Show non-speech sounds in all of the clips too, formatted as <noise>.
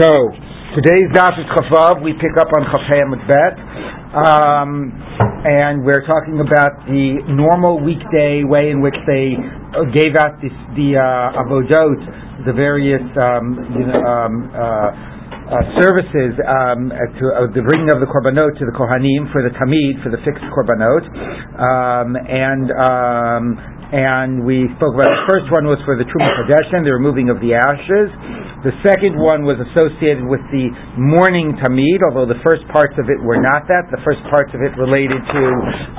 So today's daf is Chavav. We pick up on Chafayim with Bet, um, and we're talking about the normal weekday way in which they uh, gave out this, the uh, avodot, the various um, you know, um, uh, uh, services um, to uh, the bringing of the korbanot to the kohanim for the tamid for the fixed korbanot, um, and um, and we spoke about the first one was for the Truma Kodesh, the removing of the ashes. The second one was associated with the morning tamid, although the first parts of it were not that. The first parts of it related to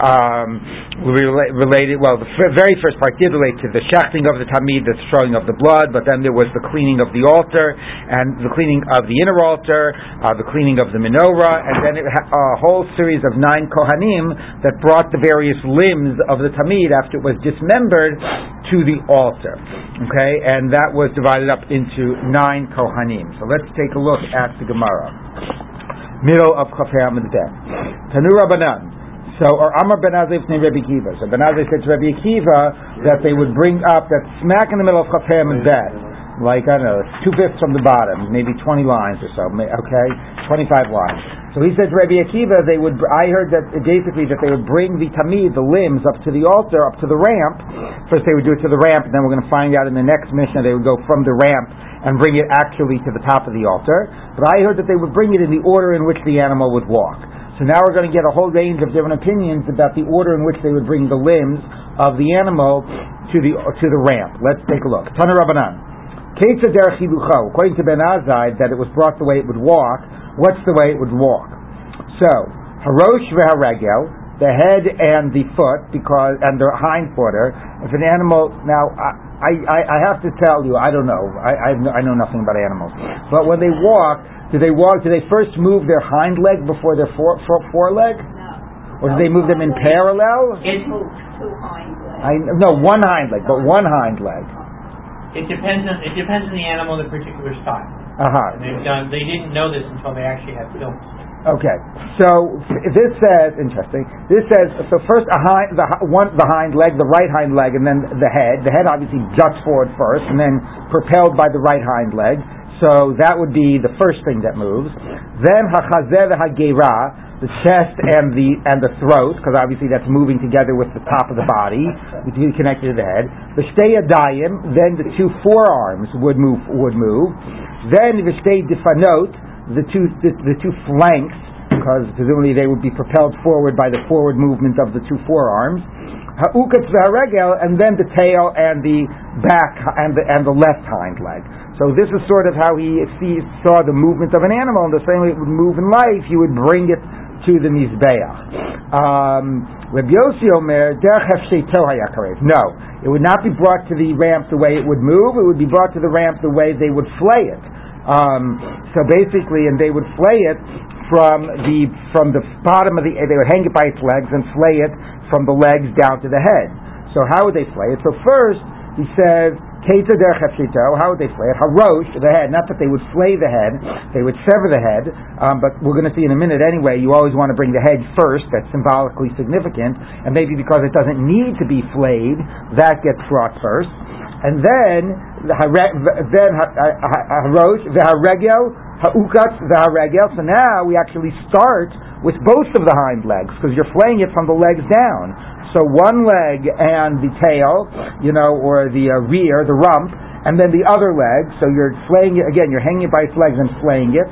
um, related. Well, the f- very first part did relate to the shechting of the tamid, the throwing of the blood, but then there was the cleaning of the altar and the cleaning of the inner altar, uh, the cleaning of the menorah, and then ha- a whole series of nine kohanim that brought the various limbs of the tamid after it was dismembered to the altar. Okay, and that was divided up into nine nine Kohanim. So let's take a look at the Gemara. Middle of Chafei Amid Tanu Rabbanan. So, or Amar Ben Azai named Rabbi Akiva. So Ben Azai said to Rabbi Akiva that they would bring up that smack in the middle of Chafei Amid like I don't know, two fifths from the bottom, maybe twenty lines or so. Okay, twenty-five lines. So he said to Rabbi Akiva, they would. I heard that basically that they would bring the tamid, the limbs, up to the altar, up to the ramp. First they would do it to the ramp, and then we're going to find out in the next Mishnah they would go from the ramp and bring it actually to the top of the altar. But I heard that they would bring it in the order in which the animal would walk. So now we're going to get a whole range of different opinions about the order in which they would bring the limbs of the animal to the to the ramp. Let's take a look. Tana Rabbanan. According to Ben Azai, that it was brought the way it would walk. What's the way it would walk? So, harosh v'haregel, the head and the foot, because and the hind footer. If an animal now, I, I, I have to tell you, I don't know. I, I, I know nothing about animals. But when they walk, do they walk? Do they first move their hind leg before their fore, fore, foreleg? No. Or do they move them in parallel? It moves two hind legs. I, no, one hind leg, but one hind leg. It depends on it depends on the animal, the particular style. Uh huh. They've done. They didn't know this until they actually had films. Okay, so this says interesting. This says so first a hind, the one the hind leg, the right hind leg, and then the head. The head obviously juts forward first, and then propelled by the right hind leg. So that would be the first thing that moves. Then hachazeh hagera, the chest and the and the throat, because obviously that's moving together with the top of the body, which is connected to the head. The adayim, then the two forearms would move would move. Then v'shtei difanot the two the, the two flanks, because presumably they would be propelled forward by the forward movement of the two forearms. And then the tail and the back and the and the left hind leg. So this is sort of how he sees, saw the movement of an animal, and the same way it would move in life, he would bring it to the mizbeach. Um, No, it would not be brought to the ramp the way it would move. It would be brought to the ramp the way they would flay it. Um, so basically, and they would flay it from the from the bottom of the they would hang it by its legs and flay it from the legs down to the head. So how would they flay it? So first he says Keita der How would they flay it? Harosh, the head. Not that they would flay the head, they would sever the head, um, but we're going to see in a minute anyway, you always want to bring the head first, that's symbolically significant, and maybe because it doesn't need to be flayed, that gets brought first. And then the then harosh v'haregel ha'ukatz v'haregel. So now we actually start with both of the hind legs because you're flaying it from the legs down. So one leg and the tail, you know, or the uh, rear, the rump, and then the other leg. So you're flaying it again. You're hanging it by its legs and flaying it.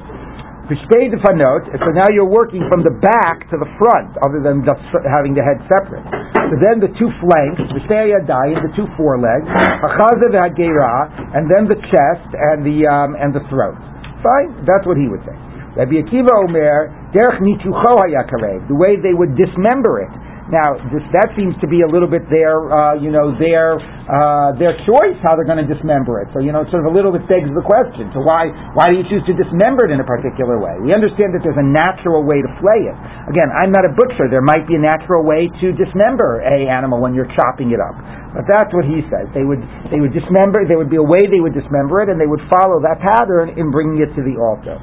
Pishtei defanot, so now you're working from the back to the front, other than just having the head separate. So then the two flanks, pishtei yadayim, the two forelegs, hachaza v'hagera, and then the chest and the um, and the throat. Fine, that's what he would say. Rabbi Akiva Omer, derech nitucho hayakarev, the way they would dismember it. Now, this, that seems to be a little bit their, uh, you know, their uh, their choice how they're going to dismember it. So, you know, it sort of a little bit begs the question. So, why why do you choose to dismember it in a particular way? We understand that there's a natural way to flay it. Again, I'm not a butcher. There might be a natural way to dismember a animal when you're chopping it up. But that's what he says. They would they would dismember. There would be a way they would dismember it, and they would follow that pattern in bringing it to the altar.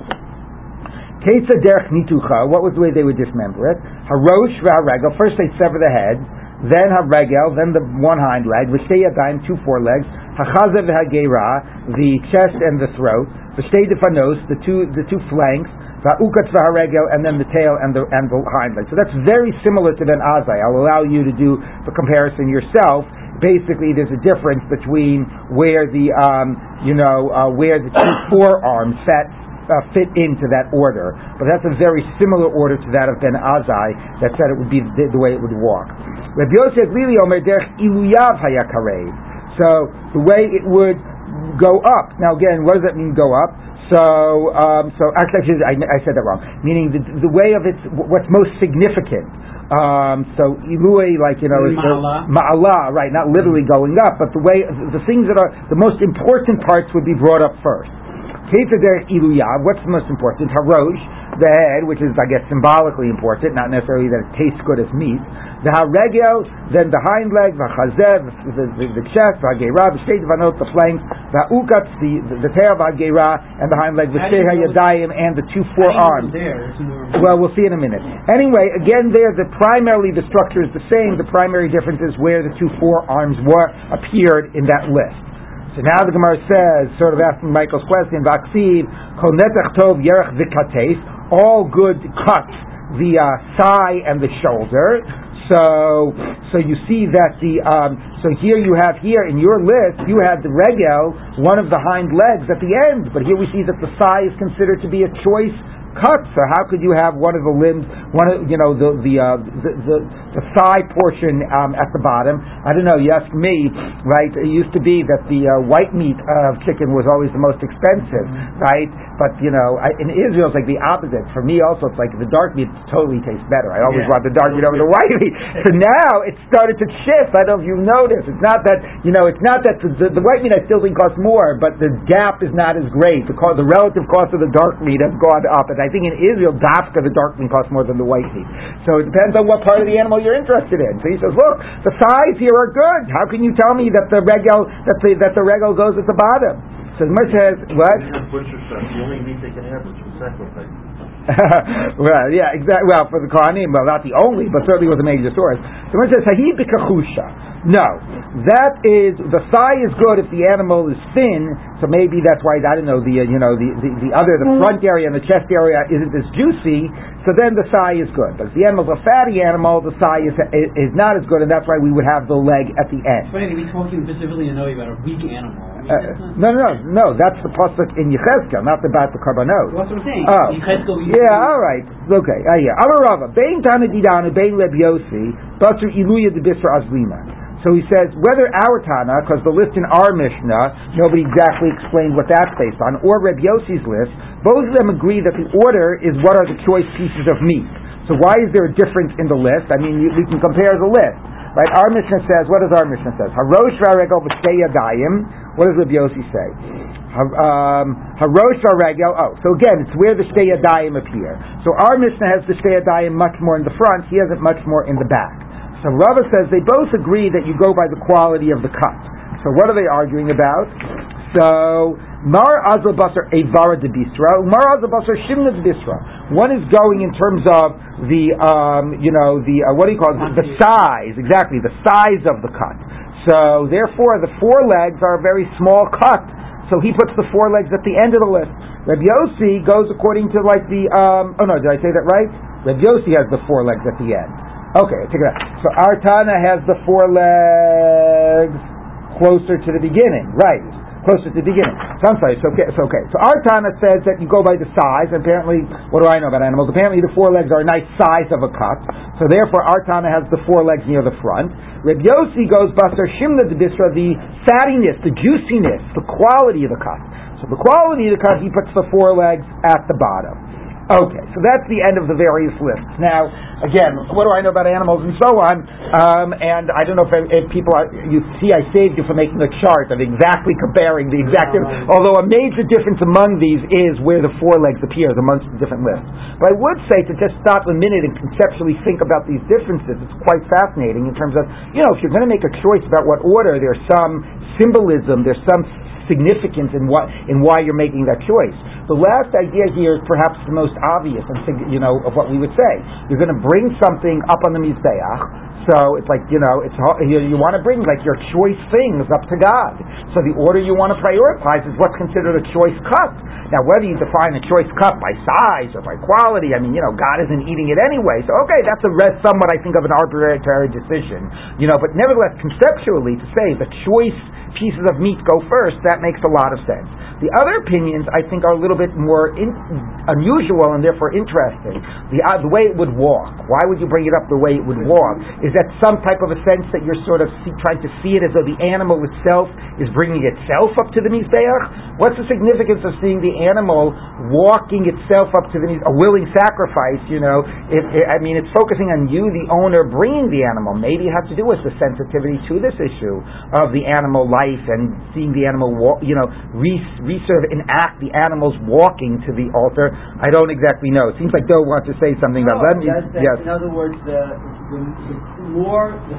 Kesa derech nitucha. What was the way they would dismember it? Harosh v'haregel. First they sever the head, then haregel, then the one hind leg. V'shtei yadayim, two forelegs. Hachaza v'hagera, the chest and the throat. the state fanos, the two the two flanks, va'ukatz v'haregel, and then the tail and the and the hind leg. So that's very similar to Ben Azai. I'll allow you to do the comparison yourself. Basically, there's a difference between where the um, you know uh, where the two <coughs> forearms set uh, fit into that order. But that's a very similar order to that of Ben Azai that said it would be the, the way it would walk. Rabbi Yosei HaGlili Omer Derech Iluyav Hayakarev. So the way it would go up. Now again, what does that mean go up? So, um, so actually, I, I, said that wrong. Meaning the, the way of its what's most significant. Um, so ilui, like you know, ma'ala, right? Not literally going up, but the way the things that are the most important parts would be brought up first. Iluyav. What's the most important? Harosh, the head, which is I guess symbolically important, not necessarily that it tastes good as meat the haregel, then the hind leg, the chazev, the, the, the chest, the hagera, the state vanot, the flanks, the ukatz, the, the, the tail of hagera, and the hind leg, the shtei hayadayim, and the two forearms. Well, we'll see in a minute. Anyway, again, there, the primarily the structure is the same. The primary difference is where the two forearms were appeared in that list. So now the Gemara says, sort of asking Michael's question, Vaksiv, Kol tov yerech vikates, all good cuts the uh, thigh and the shoulder. So, so you see that the um, so here you have here in your list you have the regel, one of the hind legs at the end, but here we see that the thigh is considered to be a choice cut. So how could you have one of the limbs, one of you know the the uh, the, the, the, thigh portion um, at the bottom? I don't know. You ask me, right? It used to be that the uh, white meat of chicken was always the most expensive, mm-hmm. right? But you know, I, in Israel it's like the opposite. For me, also, it's like the dark meat totally tastes better. I always yeah. want the dark meat over the white meat. So now it started to shift. I don't know if you noticed. It's not that you know, it's not that the, the, the white meat I still think costs more, but the gap is not as great. The, cost, the relative cost of the dark meat has gone up, and I think in Israel, dafka the dark meat costs more than the white meat. So it depends on what part of the animal you're interested in. So he says, look, the sides here are good. How can you tell me that the regel that the that the regel goes at the bottom? So the Gemara says, what? The only meat they can have is from sacrifice. <laughs> well, yeah, exactly. Well, for the Kohanim, well, not the only, but certainly was a major source. So it says Sahib no, that is the thigh is good if the animal is thin. So maybe that's why I don't know the uh, you know the, the, the other the front area and the chest area isn't as juicy. So then the thigh is good. But if the animal is a fatty animal, the thigh is, is not as good, and that's why we would have the leg at the end. It's funny to be talking specifically know about a weak animal. Uh, no, no, no, no. That's the pasuk in Yechezkel, not about the karbanos. What's what I'm saying. Oh, Yechezkel, yeah, all right, okay. Uh, yeah, Amarava, Bein Tana Didana, Bein Leb Yossi, Basur Iluya de Bisra Azlima. So he says whether our Tana, because the list in our Mishnah, nobody exactly explained what that's based on, or Reb Yossi's list, both of them agree that the order is what are the choice pieces of meat. So why is there a difference in the list? I mean, we can compare the list. Right? Our Mishnah says, what does our Mishnah say? Harosh v'aregel yadayim. What does Reb Yossi say? Um, Harosh v'aregel. Oh, so again, it's where the shtei yadayim appear. So our Mishnah has the shtei yadayim much more in the front. He has it much more in the back. So Rava says they both agree that you go by the quality of the cut. So what are they arguing about? So Mar Azal Basar Evara de Bisra, Mar Azal Basar Shimna de Bisra. One is going in terms of the um, you know the uh, what do you call it? The, the size exactly the size of the cut. So therefore the four legs are a very small cut. So he puts the four legs at the end of the list. Reb Yossi goes according to like the um, oh no did I say that right? Reb Yossi has the four legs at the end. Okay, take it out. So Artana has the four legs closer to the beginning, right? Closer to the beginning. So I'm sorry, it's okay. It's okay. So Artana says that you go by the size. Apparently, what do I know about animals? Apparently, the four legs are a nice size of a cut. So therefore, Artana has the four legs near the front. Reb Yossi goes Basar Shimna de Bisra, the fattiness, the juiciness, the quality of the cut. So the quality of the cut, he puts the four legs at the bottom. Okay, so that's the end of the various lists. Now, again, what do I know about animals and so on? Um, and I don't know if, if, people are, you see, I saved you for making a chart of exactly comparing the exact. Although a major difference among these is where the four legs appear amongst the different lists. But I would say to just stop a minute and conceptually think about these differences. It's quite fascinating in terms of, you know, if you're going to make a choice about what order, there's some symbolism, there's some significance in what in why you're making that choice. The last idea here is perhaps the most obvious, and you know of what we would say. You're going to bring something up on the mizbeach. So it's like you know, it's you, you want to bring like your choice things up to God. So the order you want to prioritize is what's considered a choice cut. Now, whether you define a choice cut by size or by quality, I mean, you know, God isn't eating it anyway. So okay, that's a somewhat I think of an arbitrary decision. You know, but nevertheless, conceptually, to say the choice pieces of meat go first, that makes a lot of sense. The other opinions, I think, are a little bit more in, unusual and therefore interesting. The, uh, the way it would walk. Why would you bring it up the way it would walk? Is that some type of a sense that you're sort of see, trying to see it as though the animal itself is bringing itself up to the Mizbeach? What's the significance of seeing the animal walking itself up to the Mizbeach? A willing sacrifice, you know. It, it, I mean, it's focusing on you, the owner, bringing the animal. Maybe it has to do with the sensitivity to this issue of the animal life and seeing the animal walk, you know, re- reserve enact the animals walking to the altar. I don't exactly know. It seems like Bill wants to say something no, about that. yes. In other words, the, the, the more the,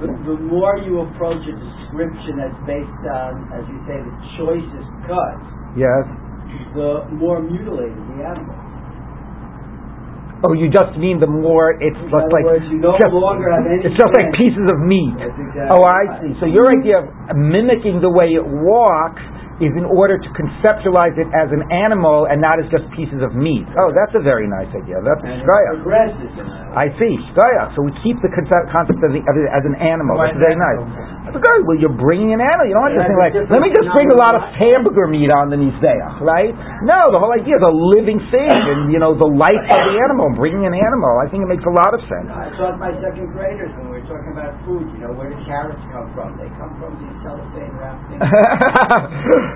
the, the, more you approach a description that's based on, as you say, the choicest cut. Yes. The more mutilated the animal. Oh, you just mean the more it's just like words, you no just, longer have any it's just like pieces of meat. Exactly oh, I see. So your idea of mimicking the way it walks is in order to conceptualize it as an animal and not as just pieces of meat. Oh, that's a very nice idea. That's shkoyach. I see shkoyach. So we keep the concept, concept of, the, of it as an animal. That's very nice. That's good. Well, you're bringing an animal. You don't want to think like, let me just bring a lot of hamburger meat on the mizbeach, right? No, the whole idea is a living thing and you know the life of the animal, bringing an animal. I think it makes a lot of sense. I taught my second graders when we were talking about food. You know, where do carrots come from? They come from these cellophane wrapped things. <laughs>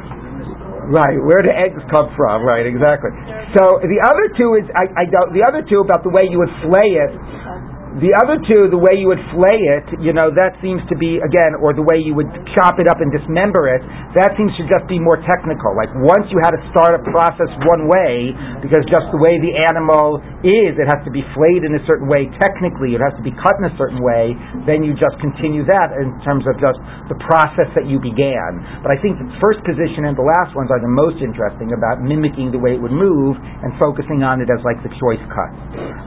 Right, where do eggs come from? Right, exactly. So the other two is I, I don't. The other two about the way you would flay it the other two, the way you would flay it, you know, that seems to be, again, or the way you would chop it up and dismember it, that seems to just be more technical. Like once you had to start a process one way, because just the way the animal is, it has to be flayed in a certain way technically, it has to be cut in a certain way, then you just continue that in terms of just the process that you began. But I think the first position and the last ones are the most interesting about mimicking the way it would move and focusing on it as like the choice cut.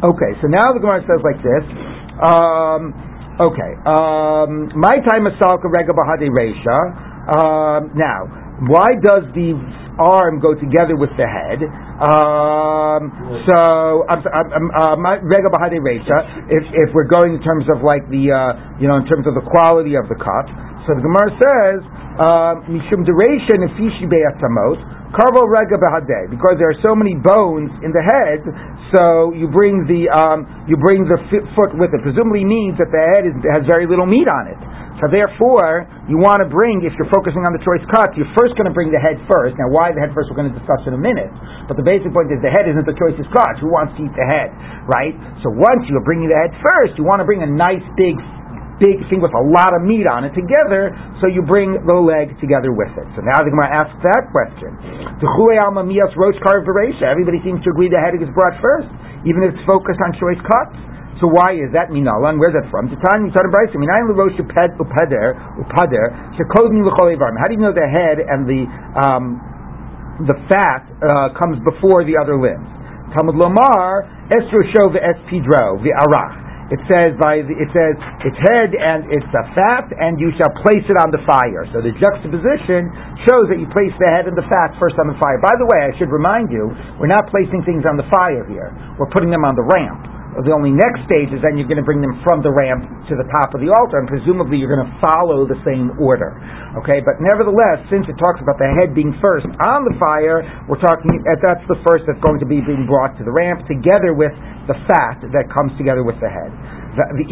Okay, so now the Gemara says like this. Um, okay. Um, my time is salka rega bahadi reisha. Um, now, why does the arm go together with the head? Um, so, I'm, I'm, uh, rega bahadi reisha. If if we're going in terms of like the uh, you know in terms of the quality of the cut, so the Gemara says um, mishum duration ifishi be'atamot. Karvo rega behadeh, because there are so many bones in the head, so you bring the um, you bring the foot with it. Presumably means that the head is, has very little meat on it. So therefore, you want to bring, if you're focusing on the choice cut, you're first going to bring the head first. Now, why the head first? We're going to discuss in a minute. But the basic point is the head isn't the choice cut. Who wants to eat the head, right? So once you're bringing the head first, you want to bring a nice big big thing with a lot of meat on it together, so you bring the leg together with it. So now the Gemara asks that question. Everybody seems to agree the head is brought first, even if it's focused on choice cuts. So why is that minalan? Where's that from? How do you know the head and the um, the fat uh, comes before the other limbs? Talmud Lomar Estro Shov Es Pidro Arach. It says by the, it says its head and its a fat, and you shall place it on the fire. So the juxtaposition shows that you place the head and the fat first on the fire. By the way, I should remind you, we're not placing things on the fire here. We're putting them on the ramp. The only next stage is then you're going to bring them from the ramp to the top of the altar, and presumably you're going to follow the same order. Okay, but nevertheless, since it talks about the head being first on the fire, we're talking eh, that's the first that's going to be being brought to the ramp together with the fat that comes together with the head. The, the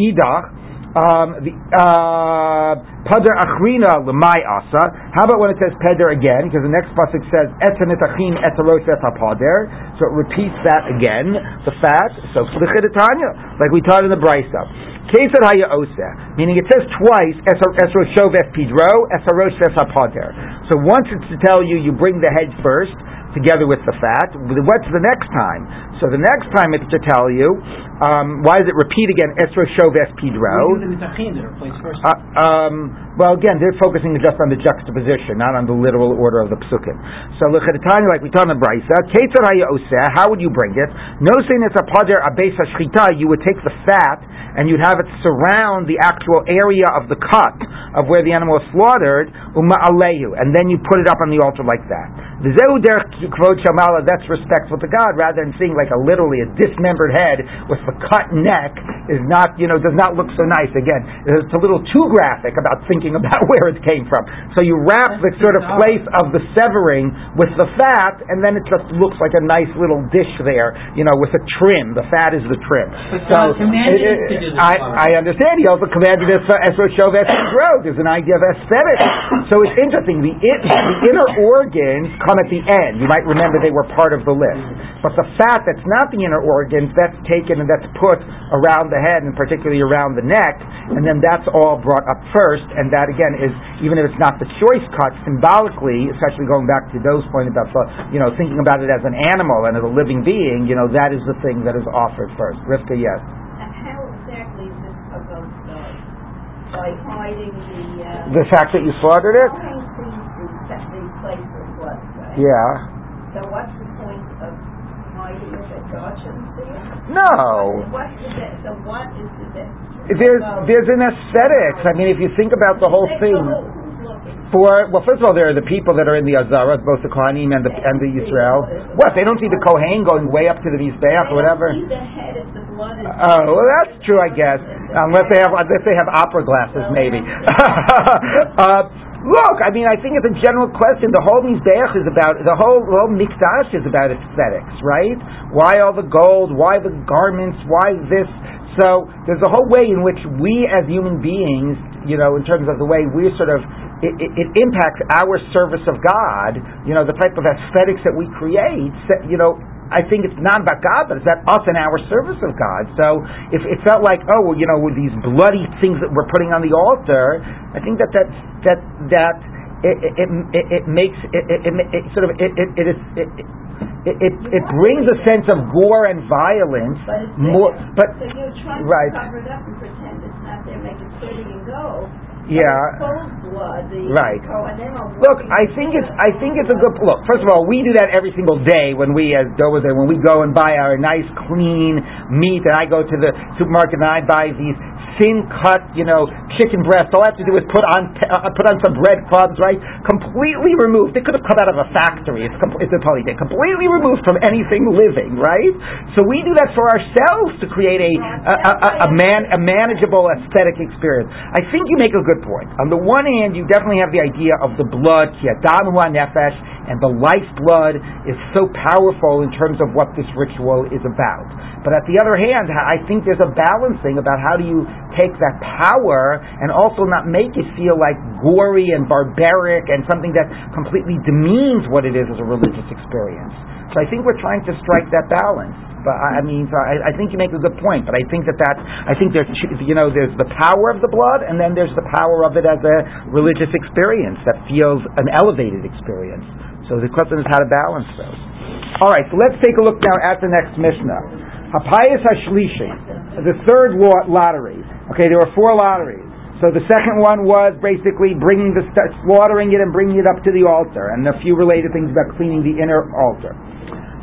um, the uh, Pader Achrina Lemai Asa. How about when it says Peder again? Because the next pasuk says Etanit Achin Etarosh Pader. So it repeats that again, the fat. So Flichiditanya, like we taught in the Brisa. Kesed Haya Osa, meaning it says twice Esroshov Es Pidro, Esarosh Es Pader. So once it's to tell you you bring the head first, together with the fat. What's the next time? So the next time it's to tell you, um, why does it repeat again? Esro Shoves Pidro. the mitachin that are placed first. Uh, um, well, again, they're focusing just on the juxtaposition, not on the literal order of the psukim. So, lechetani, like we taught in the brisa, ketzar haya oseh, how would you bring it? No saying it's a pader abesa shchita, you would take the fat and you'd have it surround the actual area of the cut of where the animal was slaughtered, umma alehu, and then you put it up on the altar like that. V'zehu derech kvod shamala, that's respectful to God, rather than seeing like a literally a dismembered head with the cut neck is not, you know, does not look so nice. Again, it's a little too graphic about thinking about <laughs> where it came from. So you wrap the sort of place of the severing with the fat, and then it just looks like a nice little dish there, you know, with a trim. The fat is the trim. But So it- us to do this I. I understand. He also commanded us for Esro Shov Growth. There's an idea of aesthetics. So it's interesting. The, in, the inner organs come at the end. You might remember they were part of the list. But the fat that's not the inner organs, that's taken and that's put around the head and particularly around the neck, and then that's all brought up first. And that again is, even if it's not the choice cut, symbolically, especially going back to those point about, you know, thinking about it as an animal and as a living being, you know, that is the thing that is offered first. Rivka, yes. And how exactly is this supposed to? By hiding the, uh... The fact that you slaughtered it? Hiding the, the, the place of blood, right? Yeah. So what's the point of hiding it that God shouldn't see it? No. The, what is the There's there's an aesthetics. I mean, if you think about the whole thing, who- who's looking? for well, first of all, there are the people that are in the Azara, both the Kohanim and the and the Israel. What they don't see the Kohen going way up to the Mizbeach or whatever. They don't see the head if the blood is... Oh, well, that's true, I guess. Unless they have unless they have opera glasses, maybe. <laughs> uh, look, I mean, I think it's a general question. The whole Mizbeach is about the whole whole Mikdash is about aesthetics, right? Why all the gold? Why the garments? Why this? So there's a whole way in which we, as human beings, you know, in terms of the way we're sort of it, it, it impacts our service of God. You know, the type of aesthetics that we create. You know, I think it's not about God, but it's about us and our service of God. So if it felt like, oh, well, you know, with these bloody things that we're putting on the altar, I think that that that that it it, it, it makes it, it, it, sort of it it, it is. It, it, it, it brings a sense of gore and violence But it's more, but So you're trying right. to cover it up and pretend it's not there, make it steady and go. Yeah, blood, Right. Look, I think it's I think it's a good look. First of all, we do that every single day when we, as was there, when we go and buy our nice clean meat, and I go to the supermarket and I buy these thin cut, you know, chicken breasts. All I have to do is put on uh, put on some breadcrumbs, right? Completely removed. They could have come out of a factory. It's com- it's a totally thing. Completely removed from anything living, right? So we do that for ourselves to create a a, a, a- a man a manageable aesthetic experience. I think you make a good point. On the one hand, you definitely have the idea of the blood, nefesh, and the lifeblood is so powerful in terms of what this ritual is about. But at the other hand, I think there's a balancing about how do you take that power and also not make it feel like gory and barbaric and something that completely demeans what it is as a religious experience. So I think we're trying to strike that balance. But I mean, so I, I think you make a good point. But I think that that's, I think there's, you know, there's the power of the blood, and then there's the power of it as a religious experience that feels an elevated experience. So the question is how to balance those. All right, so let's take a look now at the next Mishnah. Hapayas Hashlishi, the third lottery. Okay, there were four lotteries. So the second one was basically bringing the slaughtering it and bringing it up to the altar, and a few related things about cleaning the inner altar.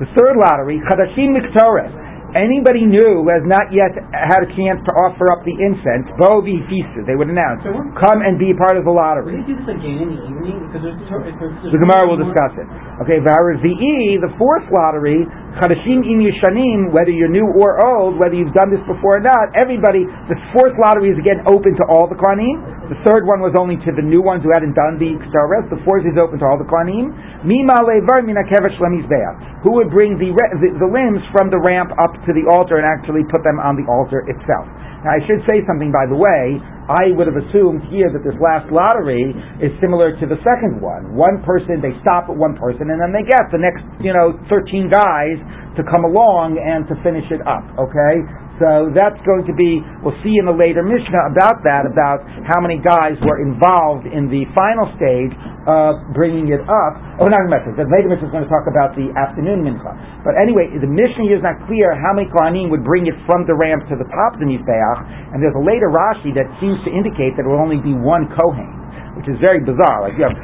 The third lottery, Chadashim Miktores. Anybody new who has not yet had a chance to offer up the incense, Bo Fisa, they would announce, come and be part of the lottery. do this again in the evening? Because there's, there's, there's The Gemara will discuss it. Okay, Varazi'i, the fourth lottery, Chadashim Im Yishanim, whether you're new or old, whether you've done this before or not, everybody, the fourth lottery is again open to all the Kohanim. The third one was only to the new ones who hadn't done the Ktores. The fourth is open to all the Kohanim. Mima levar mina kevesh lemizbeach. Who would bring the, re- the, the limbs from the ramp up to the altar and actually put them on the altar itself. Now, I should say something, by the way. I would have assumed here that this last lottery is similar to the second one. One person, they stop at one person, and then they get the next, you know, 13 guys to come along and to finish it up, okay? So that's going to be, we'll see in the later Mishnah about that, about how many guys were involved in the final stage of bringing it up. Oh, not Mishnah. The later Mishnah is going to talk about the afternoon mincha. But anyway, the Mishnah is not clear how many Kohanim would bring it from the ramp to the top of the Mizbeach, and there's a later Rashi that seems to indicate that it will only be one Kohen, which is very bizarre. Like you have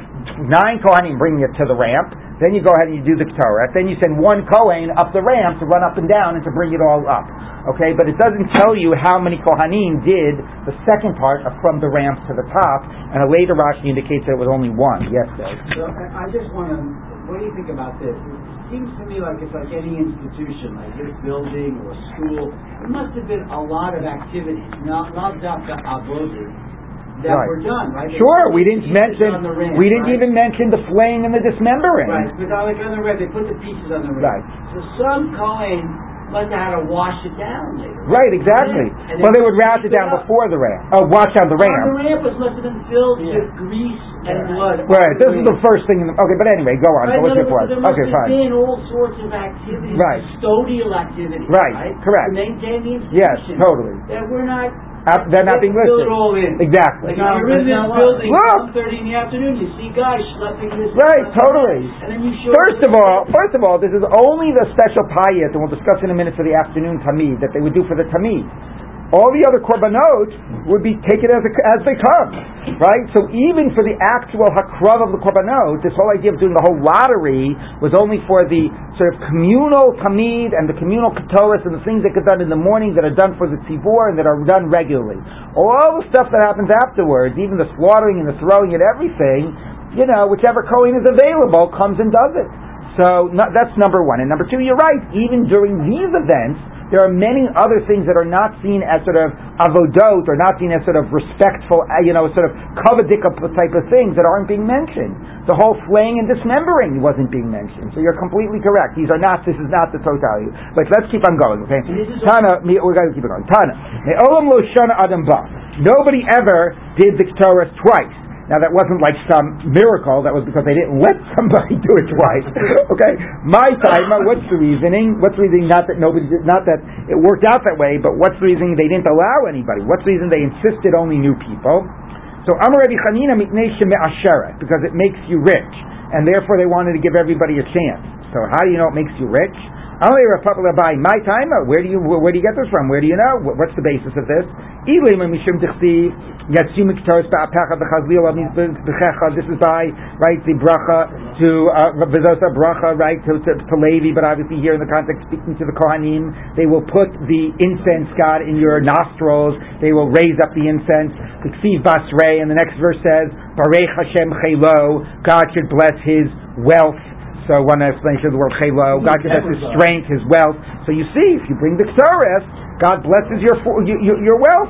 nine Kohanim bringing it to the ramp, then you go ahead and you do the Ketara. Then you send one Kohen up the ramp to run up and down and to bring it all up. Okay, but it doesn't tell you how many Kohanim did the second part of from the ramp to the top, and a later Rashi indicates that it was only one. Yes, Dave. So I just want to, what do you think about this? It seems to me like it's like any institution, like this building or school. There must have been a lot of activity, not not just the avodas that Right. were done, right? They Sure, we didn't mention on the we didn't right? even mention the flaying and the dismembering. Right, because on the, ramp, they put the pieces on the ramp. Right. So some Cohen must have had to wash it down later. Right, exactly. And Well, they would route it down up. before the ramp. Oh, wash down the On the ramp. ramp was must have been filled Yeah. with grease and blood. Right. This is the first thing. In the, okay, but anyway, go on. Right, So what's your point? Okay, fine. been all sorts of activities, Right. custodial activities, Right, correct. to maintain the institution. Yes, totally. That we're not. Uh, they're not being Fill listed. it all in. Exactly. Like if you're in this building look. at one thirty in the afternoon, you see guys schlepping this. Right, totally. And then you show. First of all, first of all, this is only the special payat, and we'll discuss in a minute for the afternoon tamid that they would do for the tamid. All the other korbanot would be taken as, as they come, right? So even for the actual hakrav of the korbanot, this whole idea of doing the whole lottery was only for the sort of communal tamid and the communal katoris and the things that get done in the morning that are done for the tzibur and that are done regularly. All the stuff that happens afterwards, even the slaughtering and the throwing and everything, you know, whichever Kohen is available comes and does it. So no, that's number one. And number two, you're right. Even during these events, there are many other things that are not seen as sort of avodot or not seen as sort of respectful, uh, you know, sort of kavadik type of things that aren't being mentioned. The whole flaying and dismembering wasn't being mentioned. So you're completely correct. These are not. This is not the totality. But let's keep on going. Okay. Tana, me- we got to keep it going. Tana. Me'olam lo shana adam ba. Nobody ever did the Torah twice. Now that wasn't like some miracle. That was because they didn't let somebody do it twice. <laughs> okay, my time. Uh, what's the reasoning? What's the reasoning? Not that nobody did. Not that it worked out that way. But what's the reasoning they didn't allow anybody? What's the reason they insisted only new people? So Amar Rabbi Chanina mitnei sheme'asheret because it makes you rich, and therefore they wanted to give everybody a chance. So how do you know it makes you rich? Only a popular by my time. Where do you where do you get this from? Where do you know? What's the basis of this? This is by right the bracha to uh, bracha right to, to, to Levi, but obviously here in the context speaking to the Kohanim, they will put the incense God in your nostrils. They will raise up the incense. Ksiv basrei, and the next verse says, Barech Hashem chelo. God should bless His wealth. So one explanation of the word chelo. Oh, God gives us His strength, His wealth. So you see, if you bring the ksaris, God blesses your your, your, your wealth.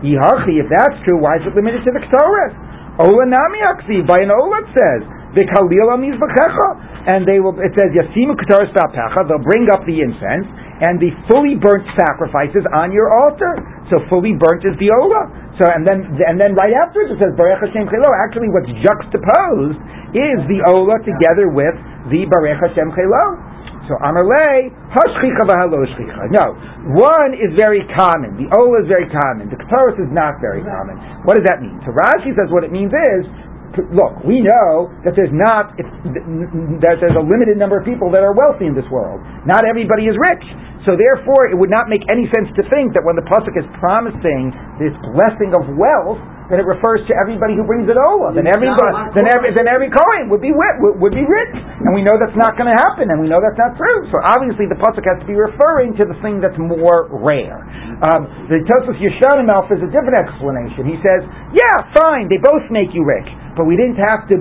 Yihachi, if that's true, why is it limited to the ksaris? Ola nami aksi. By an ola it says and they will. It says yasimu ktaris ba'pecha. They'll bring up the incense and the fully burnt sacrifices on your altar. So fully burnt is the ola. So and then and then right after it says Hashem Chelo. Actually, what's juxtaposed is the ola together with the Barech Hashem Chelo. So Amarle Hashchicha v'Halo Shchicha. No, one is very common. The ola is very common. The Kataris is not very common. What does that mean? So Rashi says what it means is. Look, we know that there's not it's, that there's a limited number of people that are wealthy in this world. Not everybody is rich. So therefore, it would not make any sense to think that when the pasuk is promising this blessing of wealth, that it refers to everybody who brings it ola. Then everybody, then every, then every coin would be would, would be rich, and we know that's not going to happen, and we know that's not true. So obviously, the pasuk has to be referring to the thing that's more rare. Um, the Tosfos Yeshanim offers a different explanation. He says, "Yeah, fine, they both make you rich." But we didn't have to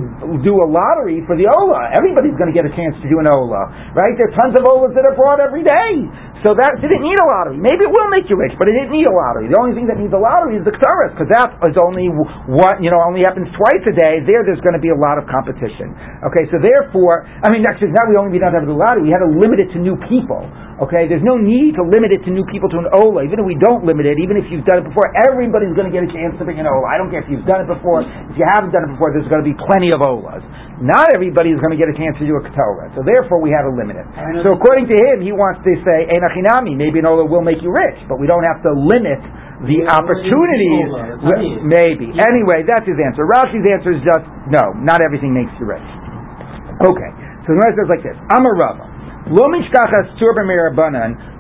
do a lottery for the Ola. Everybody's going to get a chance to do an Ola, right? There are tons of Olas that are brought every day. So that didn't need a lottery. Maybe it will make you rich, but it didn't need a lottery. The only thing that needs a lottery is the Ktaris, because that is only what, you know, only happens twice a day. There, there's going to be a lot of competition. Okay, so therefore, I mean, actually, now we only we don't have the lottery. We had to limit it to new people. Okay, there's no need to limit it to new people to an Ola. Even if we don't limit it, even if you've done it before, everybody's going to get a chance to bring an Ola. I don't care if you've done it before. If you haven't done it before, there's going to be plenty of Olas. not everybody is going to get a chance to do a Torah. So therefore, we have to limit it. So according to him, he wants to say, Enachinami, maybe an Ola will make you rich, but we don't have to limit the Yeah, opportunities. Ola, that's what I mean. Maybe. Yeah. Anyway, that's his answer. Rashi's answer is just, no, not everything makes you rich. Okay. So the Gemara says like this: I'm a Rava.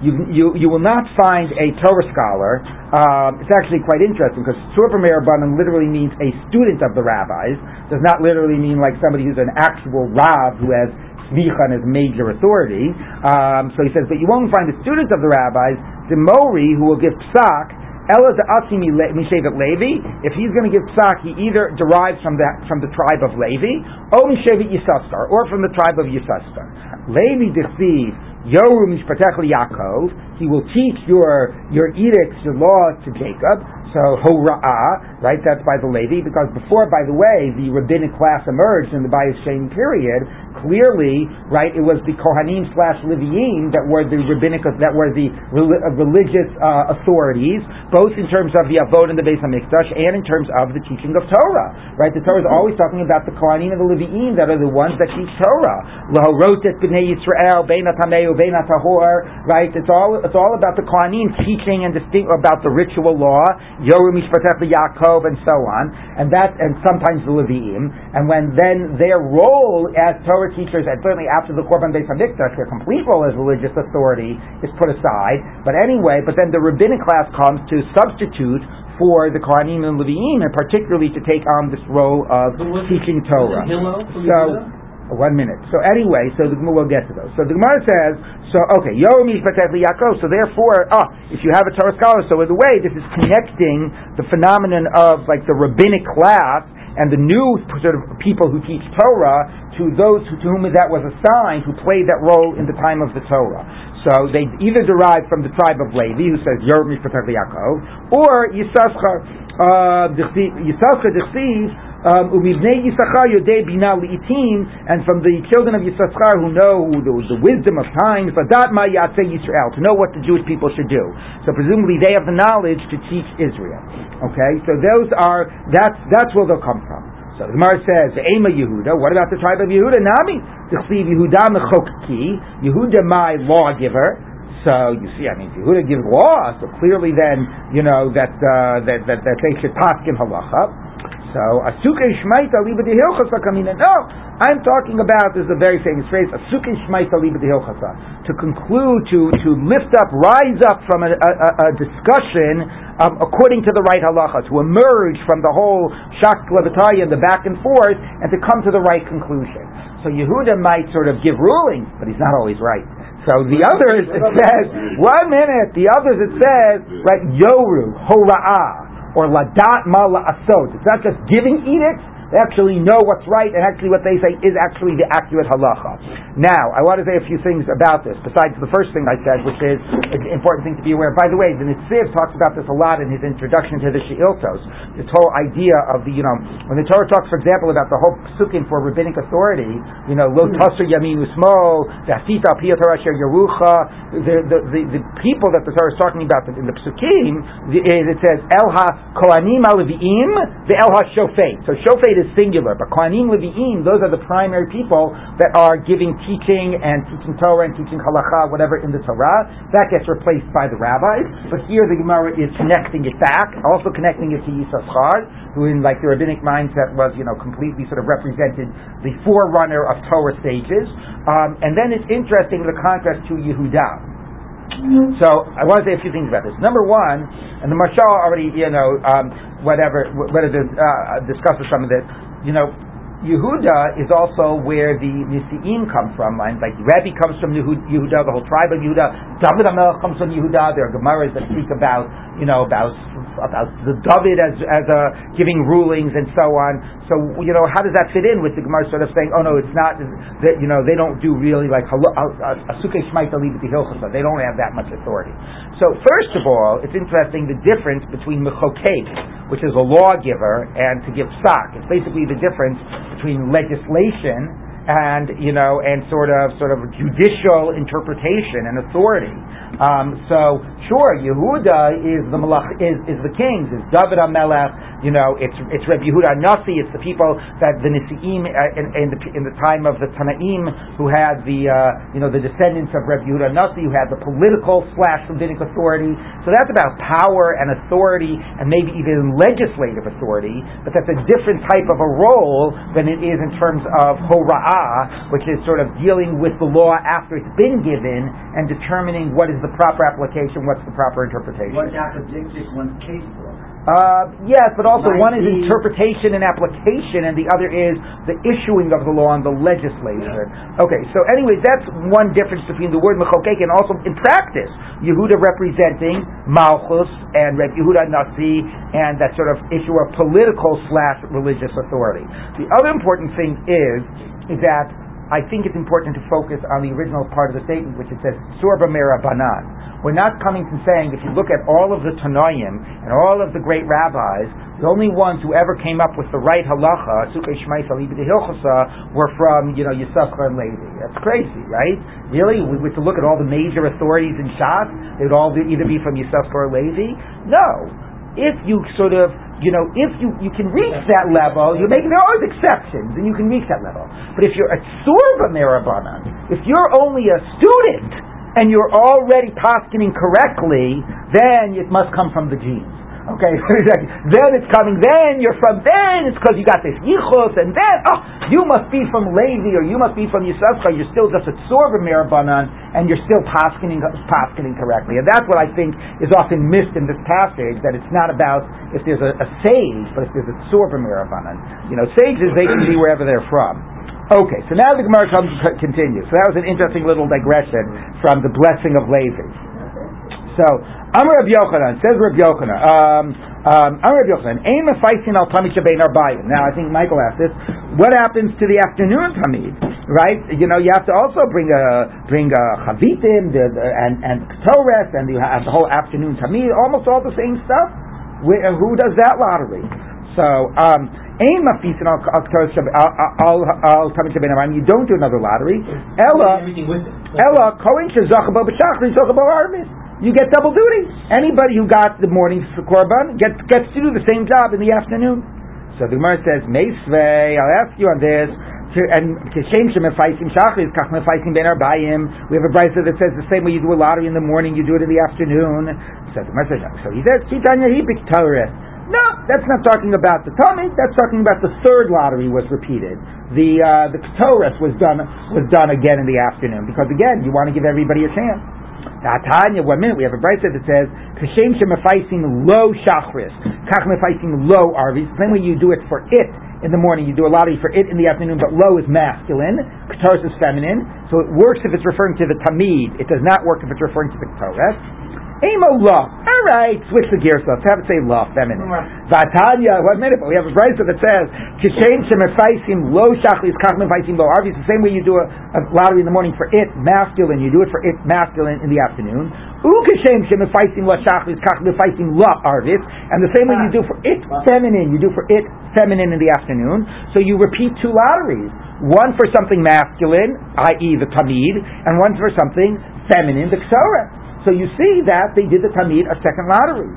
You, you you will not find a Torah scholar. Um, it's actually quite interesting because tur b'mirabanan literally means a student of the rabbis. Does not literally mean like somebody who's an actual rav who has smicha and is major authority. Um, so he says, but you won't find a student of the rabbis, the mori who will give psak. Ella the Asimi Mishevet Levi. If he's going to give psak, he either derives from that from the tribe of Levi, or Mishevet Yisachar, or from the tribe of Yisachar. Levi deceive Yoru Mishpatech Yaakov. He will teach your your edicts, your law to Jacob. So Hora'ah, right? That's by the Levi, because before, by the way, the rabbinic class emerged in the Bayis Shem period. Clearly, right? It was the Kohanim slash Leviim that were the rabbinic, that were the uh, religious uh, authorities, both in terms of the Avod and the Beis Hamikdash, and in terms of the teaching of Torah, right? The Torah is always talking about the Kohanim and the Leviim that are the ones that teach Torah. Laharotet b'nei Yisrael, beinat hameu, beinat tahor, right? It's all it's all about the Kohanim teaching and distinct about the ritual law, Yoru Mishpatech Yaakov, and so on, and that, and sometimes the Leviim, and when then their role as Torah teachers, and certainly after the Churban Beis Hamikdash, their complete role as religious authority is put aside. But anyway, but then the rabbinic class comes to substitute for the Kohanim and Leviim, and particularly to take on this role of Who was it? teaching Torah. So. One minute. So anyway, so the, we'll get to those. So the Gemara says, so okay, Yoram Yishpatet Yaakov. So therefore, ah, if you have a Torah scholar, so in a way, this is connecting the phenomenon of like the rabbinic class and the new sort of people who teach Torah to those who, to whom that was assigned, who played that role in the time of the Torah. So they either derive from the tribe of Levi, who says Yoram Yishpatet Yaakov, or Yisachar. Uh, Yisachar Um, umibnei Yisachar and from the children of Yisachar who know the, the wisdom of times, vadat ma Yisrael, to know what the Jewish people should do. So presumably they have the knowledge to teach Israel. Okay, so those are that's that's where they'll come from. So the Gemara says, Ema Yehuda, what about the tribe of Yehuda? Nami, Tichsiv Yehuda mechokki, Yehuda my lawgiver. So you see, I mean, Yehuda gives law, so clearly then, you know, that, uh, that, that, that they should paskin halacha. So, Asuke Shmaita Liba de Hilchasa Kamina. No, I'm talking about, this is a very famous phrase, Asuke Shmaita Liba de Hilchasa. To conclude, to, to lift up, rise up from a, a, a discussion um, according to the right halacha, to emerge from the whole Shak Levataya and the back and forth, and to come to the right conclusion. So Yehuda might sort of give rulings, but he's not always right. So the others, it says, one minute, the others it says, right, Yoru, Hora'ah, or ladat ma la'asot. It's not just giving edicts, they actually know what's right, and actually what they say is actually the accurate halacha. Now, I want to say a few things about this, besides the first thing I said, which is an important thing to be aware of. By the way, the Nitziv talks about this a lot in his introduction to the She'iltos, this whole idea of the, you know, when the Torah talks, for example, about the whole psukim for rabbinic authority, you know, lo tasur yamin usmo, v'asita piyat Torah asher yerucha, the, the, people that the Torah is talking about in the psukim, it says, el ha kohanim aleviim, the el ha shofet. So shofet is singular, but kohanim leviim, those are the primary people that are giving teaching and teaching Torah and teaching halacha, whatever in the Torah. That gets replaced by the rabbis. But here the Gemara is connecting it back, also connecting it to Yisachar, who in like the rabbinic mindset was, you know, completely sort of represented the forerunner of Torah stages. Um, and then it's interesting the contrast to Yehuda. So I want to say a few things about this. Number one, and the Mashal already, you know, um, whatever, whether uh, discusses some of this, you know, Yehuda is also where the Nisi'im come from. Like Rebbe comes from Yehuda, the whole tribe of Yehuda. David HaMelech comes from Yehuda. There are Gemaras that speak about, you know, about about the David as as a giving rulings and so on. So you know, how does that fit in with the Gemara sort of saying, oh no, it's not that you know they don't do really like Asuke Libati Hilchasa. They don't have that much authority. So first of all, it's interesting the difference between Mechokek, which is a lawgiver, and to give sak. It's basically the difference between legislation and you know and sort of sort of judicial interpretation and authority. Um, so sure, Yehuda is the malach, is, is the kings, is David HaMelech, you know, it's it's Reb Yehuda Nasi, it's the people that the Nisi'im uh, in, in, the, in the time of the Tanaim who had the uh, you know the descendants of Reb Yehuda Nasi who had the political slash rabbinic authority. So that's about power and authority and maybe even legislative authority, but that's a different type of a role than it is in terms of hora'ah, which is sort of dealing with the law after it's been given and determining what is the proper application, what's the proper interpretation. What's apodictic, one's case law. Uh, yes, but also one is interpretation and application, and the other is the issuing of the law and the legislation. Okay, so anyways, that's one difference between the word mechokek and also in practice, Yehuda representing Malchus and Reb Yehuda Nasi, and that sort of issue of political slash religious authority. The other important thing is, is that I think it's important to focus on the original part of the statement, which it says Surba Banan. We're not coming from saying if you look at all of the Tanoim and all of the great rabbis, the only ones who ever came up with the right halacha, Sukkei Hilchasa, were from you know Yisachar and Levi. That's crazy, right? Really, we were to look at all the major authorities in Shas, they'd all either be from Yisachar or Levi. No, if you sort of, you know, if you, you can reach that level, you make there are exceptions, and you can reach that level. But if you're a surba merabanan, if you're only a student and you're already poskening correctly, then it must come from the genes. Okay, <laughs> then it's coming. Then you're from. Then it's because you got this yichus, and then oh, you must be from Levi or you must be from Yisachar. You're still just a tzorba mirabanan, and you're still poskening poskening correctly. And that's what I think is often missed in this passage. That it's not about if there's a, a sage, but if there's a tzorba mirabanan. You know, sages they can be wherever they're from. Okay, so now the Gemara comes continues. So that was an interesting little digression from the blessing of Levi. So, Amar Rabbi Yochanan, says Rabbi Yochanan, um, um, Amar Rabbi Yochanan, Ein mefaisin al tamid shebein arbayim. Now, I think Michael asked this, what happens to the afternoon tamid, right? You know, you have to also bring a, bring a chavitim, the, the, and, and ketores, and you have the whole afternoon tamid, almost all the same stuff. Wh- who does that lottery? So, um, al ketores shebe- al- al tamid shebein arbayim, you don't do another lottery. Ella, everything with it. Ella, Kohen shezacha bo b'shachri, zacha bo arvis. You get double duty. Anybody who got the morning korban gets gets to do the same job in the afternoon. So the Gemara says, Meisvei, I'll ask you on this. And kishem shemefaisim shachris kach mefaisim ben arbayim. We have a brisa that says the same way you do a lottery in the morning, you do it in the afternoon. So the Gemara says, so he says. No, that's not talking about the Talmud. That's talking about the third lottery was repeated. The uh, the Ketores was done was done again in the afternoon because again you want to give everybody a chance. Tanya, one minute we have a brisa that says Kashem shemefaisim low shachris, kach mefaisim low arvis. Way you do it for it in the morning, you do a lottery for it in the afternoon, but low is masculine, Ketores is feminine. So it works if it's referring to the tamid. It does not work if it's referring to the Ketores. Amo law. All right, switch the gears. Let's have it say law, feminine. Vatanya, one minute, but we have a brisa that says Kishem shemefaisim low shachris kach mefaisim low arvis. The same way you do a, a lottery in the morning for it masculine, you do it for it masculine in the afternoon. Ukashem shemefaisim la shachris kach mefaisim la arvis. And the same way you do for it feminine, you do for it feminine in the afternoon. So you repeat two lotteries. One for something masculine, i.e. the tamid, and one for something feminine, the ksora. So you see that they did the tamid a second lottery.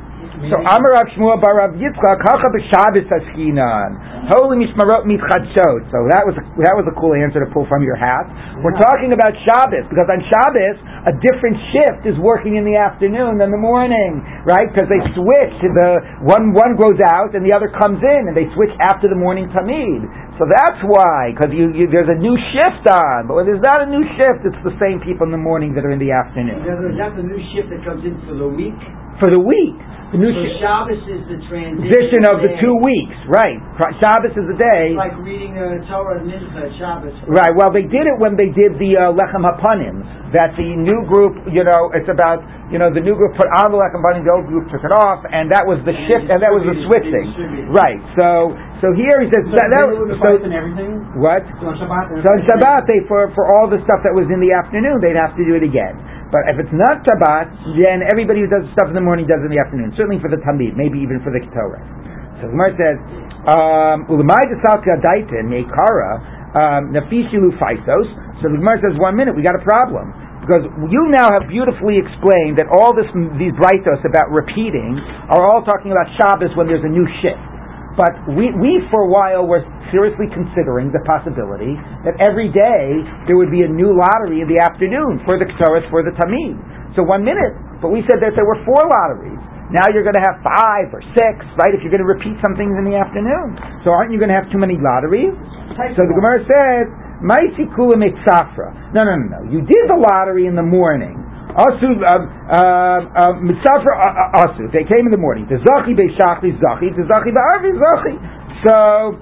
So Amar Rav Shmuel Bar Rav Yitzchak Hacha b'Shabbos Askinan Holy Mishmarot Mitchadshot. So that was a, that was a cool answer to pull from your hat. We're talking about Shabbos because on Shabbos a different shift is working in the afternoon than the morning, right? Because they switch. The one one goes out and the other comes in, and they switch after the morning tamid. So that's why, because you, you, there's a new shift on. But when there's not a new shift, it's the same people in the morning that are in the afternoon Is that the new shift that comes in for the week? For the week. The new So. Shabbos is the transition. Of the day. two weeks, right? Shabbos is the day. It's like reading the Torah and Mincha Shabbos. Right. Well, they did it when they did the uh, lechem hapanim. That the new group, you know, it's about you know the new group put on the lechem hapanim, the old group took it off, and that was the shift, and that was the switching. Right. So so here he says So that, that, the so and everything. what? So on Shabbat. So on Shabbat, they for for all the stuff that was in the afternoon, they'd have to do it again. But if it's not Shabbat, then everybody who does stuff in the morning does it in the afternoon. Certainly for the Tamid, maybe even for the Ketorah. So the Gemara says, um, "Ulamai desalka daitin meikara um, nafishilu faisos." So the Gemara says, "One minute, we got a problem. because you now have beautifully explained that all this these brightos about repeating are all talking about Shabbos when there's a new shift. But we, we for a while were seriously considering the possibility that every day there would be a new lottery in the afternoon for the Ketores, for the Tamid. So one minute, but we said that there were four lotteries. Now you're going to have five or six, right? If you're going to repeat some things in the afternoon. So aren't you going to have too many lotteries? So the Gemara says, Maisi kula mitzafra. No, no, no, no. You did the lottery in the morning. Asu um, um, um, mitzafra uh, uh, asu. They came in the morning. The zachi beishachli zachi. The zachi be'arvi zachi. So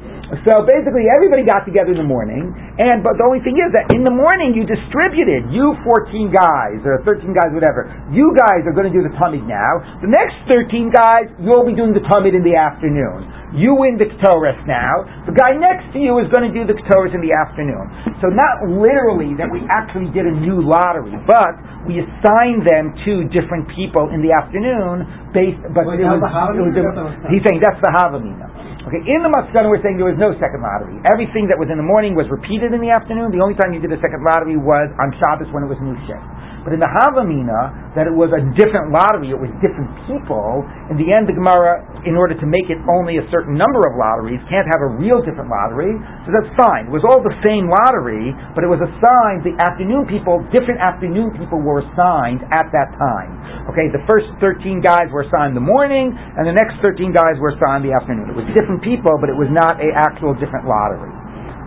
so basically, everybody got together in the morning, and but the only thing is that in the morning you distributed. You 14 guys or 13 guys, whatever. You guys are going to do the tamid now. The next 13 guys, you'll be doing the tamid in the afternoon. You win the Ketores now. The guy next to you is going to do the Ketores in the afternoon. So not literally that we actually did a new lottery, but we assigned them to different people in the afternoon based. But Wait, it was, it was a- he's saying that's the Havamina. Okay, in the Maskana we're saying there was no second lottery. Everything that was in the morning was repeated in the afternoon. The only time you did a second lottery was on Shabbos when it was new shift. But in the Havamina, that it was a different lottery, it was different people. In the end, the Gemara, in order to make it only a certain number of lotteries, can't have a real different lottery. So that's fine. It was all the same lottery, but it was assigned, the afternoon people, different afternoon people were assigned at that time. Okay, the first 13 guys were assigned the morning, and the next 13 guys were assigned the afternoon. It was different people, but it was not a actual different lottery.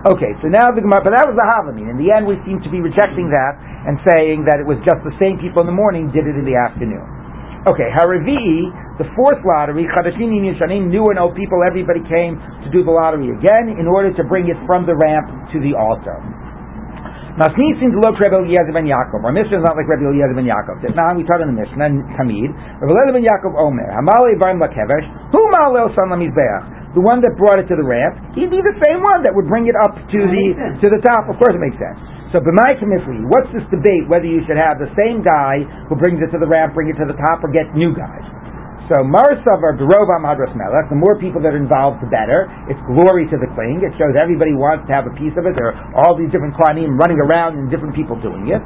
Okay, so now the Gemara, but that was the Havamin. In the end, we seem to be rejecting that and saying that it was just the same people in the morning did it in the afternoon. Okay, Haravi, the fourth lottery, Chadashim Yishanim, new and old people, everybody came to do the lottery again in order to bring it from the ramp to the altar. Masnisin to look Rebbe Eliezer ben Yaakov. Our Mishnah is not like Rebbe Eliezer ben Yaakov. Now we taught in the Mishnah, and Tamid, Rebbe Eliezer ben Yaakov Omer, Hamale Barim Lakevesh, Hu Malel San Lamizbeach. The one that brought it to the ramp, he'd be the same one that would bring it up to the to the top. Of course, it makes sense. So, b'mai kamifli, what's this debate whether you should have the same guy who brings it to the ramp, bring it to the top, or get new guys? So Marsav or Berova Madras Melech, the more people that are involved, the better. It's glory to the king. It shows everybody wants to have a piece of it. There are all these different Kohanim running around and different people doing it.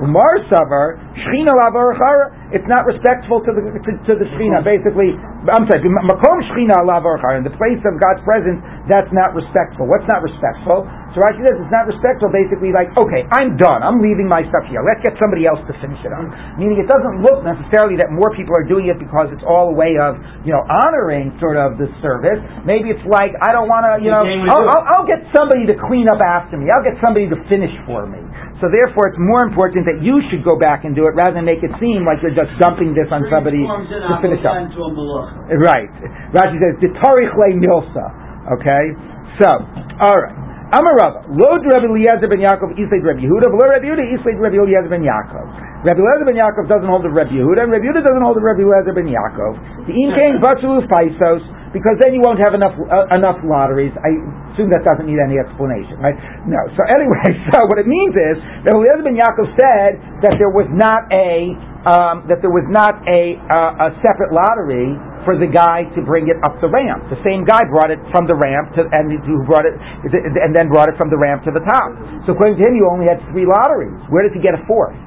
Umar Savar, Shechina Lavar Chara, it's not respectful to the to, to the Shechina. Basically, I'm sorry, Makom Shechina Lavar Chara, in the place of God's presence, that's not respectful. What's not respectful? So Rashi says it's not respectful, basically like, okay, I'm done. I'm leaving my stuff here. Let's get somebody else to finish it up. Meaning it doesn't look necessarily that more people are doing it because it's all a way of, you know, honoring sort of the service. Maybe it's like, I don't want to, you know, I'll. I'll, I'll get somebody to clean up after me. I'll get somebody to finish for me. So therefore it's more important that you should go back and do it rather than make it seem like you're just dumping this on somebody Transforms an to finish up. avodah into a malach. Right. Rashi says, "Ditarich le milsa." Okay. So, all right. Amar Rava, lo Rabbi Eliezer ben Yaakov islay Rabbi Yehuda, lo Rabbi Yehuda islay Rabbi Eliezer ben Yaakov. Rabbi Eliezer ben Yaakov doesn't hold the Rabbi Yehuda, and Rabbi Yehuda doesn't hold the Rabbi Eliezer ben Yaakov. The Inkang Batsulu Paisos, because then you won't have enough uh, enough lotteries. I assume that doesn't need any explanation, right? No. So anyway, <laughs> so what it means is that Eliezer ben Yaakov said that there was not a um, that there was not a uh, a separate lottery for the guy to bring it up the ramp. The same guy brought it from the ramp to, and who brought it, and then brought it from the ramp to the top. So according to him, you only had three lotteries. Where did he get a fourth?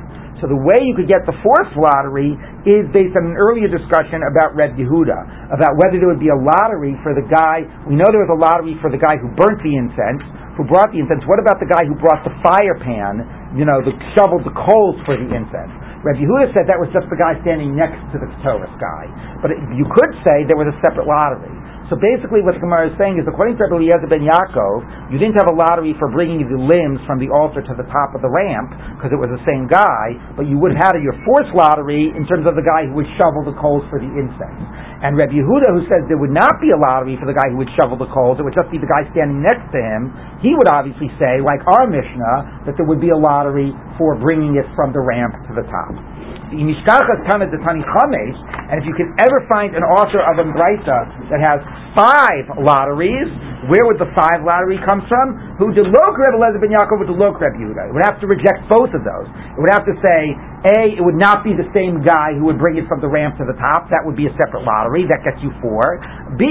So the way you could get the fourth lottery is based on an earlier discussion about Reb Yehuda, about whether there would be a lottery for the guy. We know there was a lottery for the guy who burnt the incense, who brought the incense. What about the guy who brought the fire pan? You know, the shoveled the coals for the incense. Rabbi Yehuda said that was just the guy standing next to the Ketores guy. But it, you could say there was a separate lottery. So basically what the Gemara is saying is, according to Rabbi Eliezer ben Yaakov, you didn't have a lottery for bringing the limbs from the altar to the top of the ramp, because it was the same guy, but you would have had a your fourth lottery in terms of the guy who would shovel the coals for the incense. And Rabbi Yehuda, who says there would not be a lottery for the guy who would shovel the coals, it would just be the guy standing next to him, he would obviously say, like our Mishnah, that there would be a lottery for bringing it from the ramp to the top. The Mishkachas Tanat the Tani Chamesh, and if you can ever find an author of a that has five lotteries, where would the five lottery come from? Who did Lok Rebbe Lezer ben Yaakov would Lok Rebbe Yehuda? It would have to reject both of those. It would have to say, A, it would not be the same guy who would bring it from the ramp to the top. That would be a separate lottery. That gets you four. B,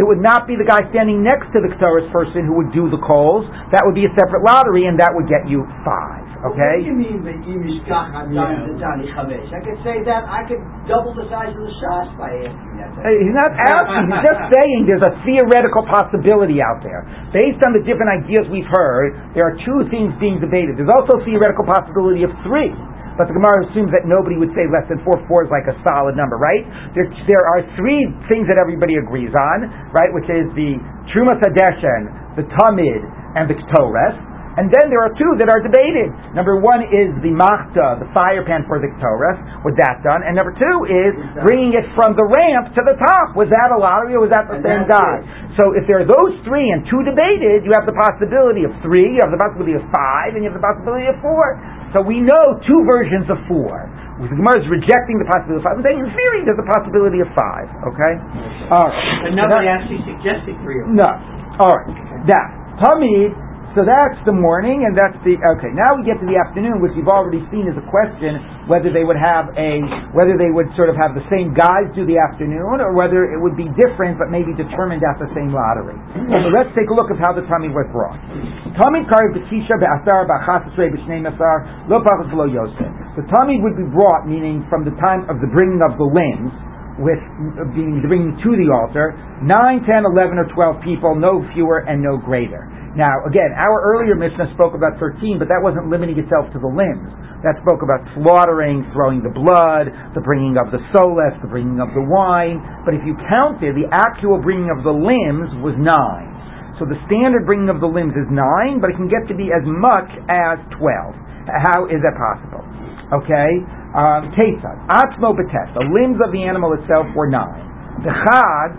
it would not be the guy standing next to the Ketores person who would do the coals. That would be a separate lottery, and that would get you five. Okay? What do you mean the tani chamesh? I could say that I could double the size of the shas by asking that. He's not asking. He's just saying there's a theoretical possibility out there. Based on the different ideas we've heard, there are two things being debated. There's also a theoretical possibility of three. But the Gemara assumes that nobody would say less than four. Four is like a solid number, right? There, there are three things that everybody agrees on, right? Which is the Trumas Hadeshen, the Tamid, and the Ktores. And then there are two that are debated. Number one is the Machta, the fire pan for the Torah. Was that done? And number two is bringing it from the ramp to the top. Was that a lottery or was that the And same guy? So if there are those three and two debated, you have the possibility of three, you have the possibility of five, and you have the possibility of four. So we know two versions of four. The Gemara is rejecting the possibility of five. I'm saying in theory there's a possibility of five. Okay? All right. But So nobody that- actually suggested three or no. All right. Okay. Now, Tamid. So that's the morning, and that's the okay. Now we get to the afternoon, which you've already seen is a question whether they would have a whether they would sort of have the same guys do the afternoon, or whether it would be different, but maybe determined at the same lottery. So let's take a look at how the Tamid was brought. Lo yosef. The Tamid would be brought, meaning from the time of the bringing of the limbs with being bringing to the altar, 9, 10, 11, or 12 people, no fewer and no greater. Now, again, our earlier Mishnah spoke about 13, but that wasn't limiting itself to the limbs. That spoke about slaughtering, throwing the blood, the bringing of the soles, the bringing of the wine. But if you counted, the actual bringing of the limbs was 9. So the standard bringing of the limbs is 9, but it can get to be as much as 12. How is that possible? Okay? Um, Kesad, Atzmo Betes, the limbs of the animal itself were nine. The Chad,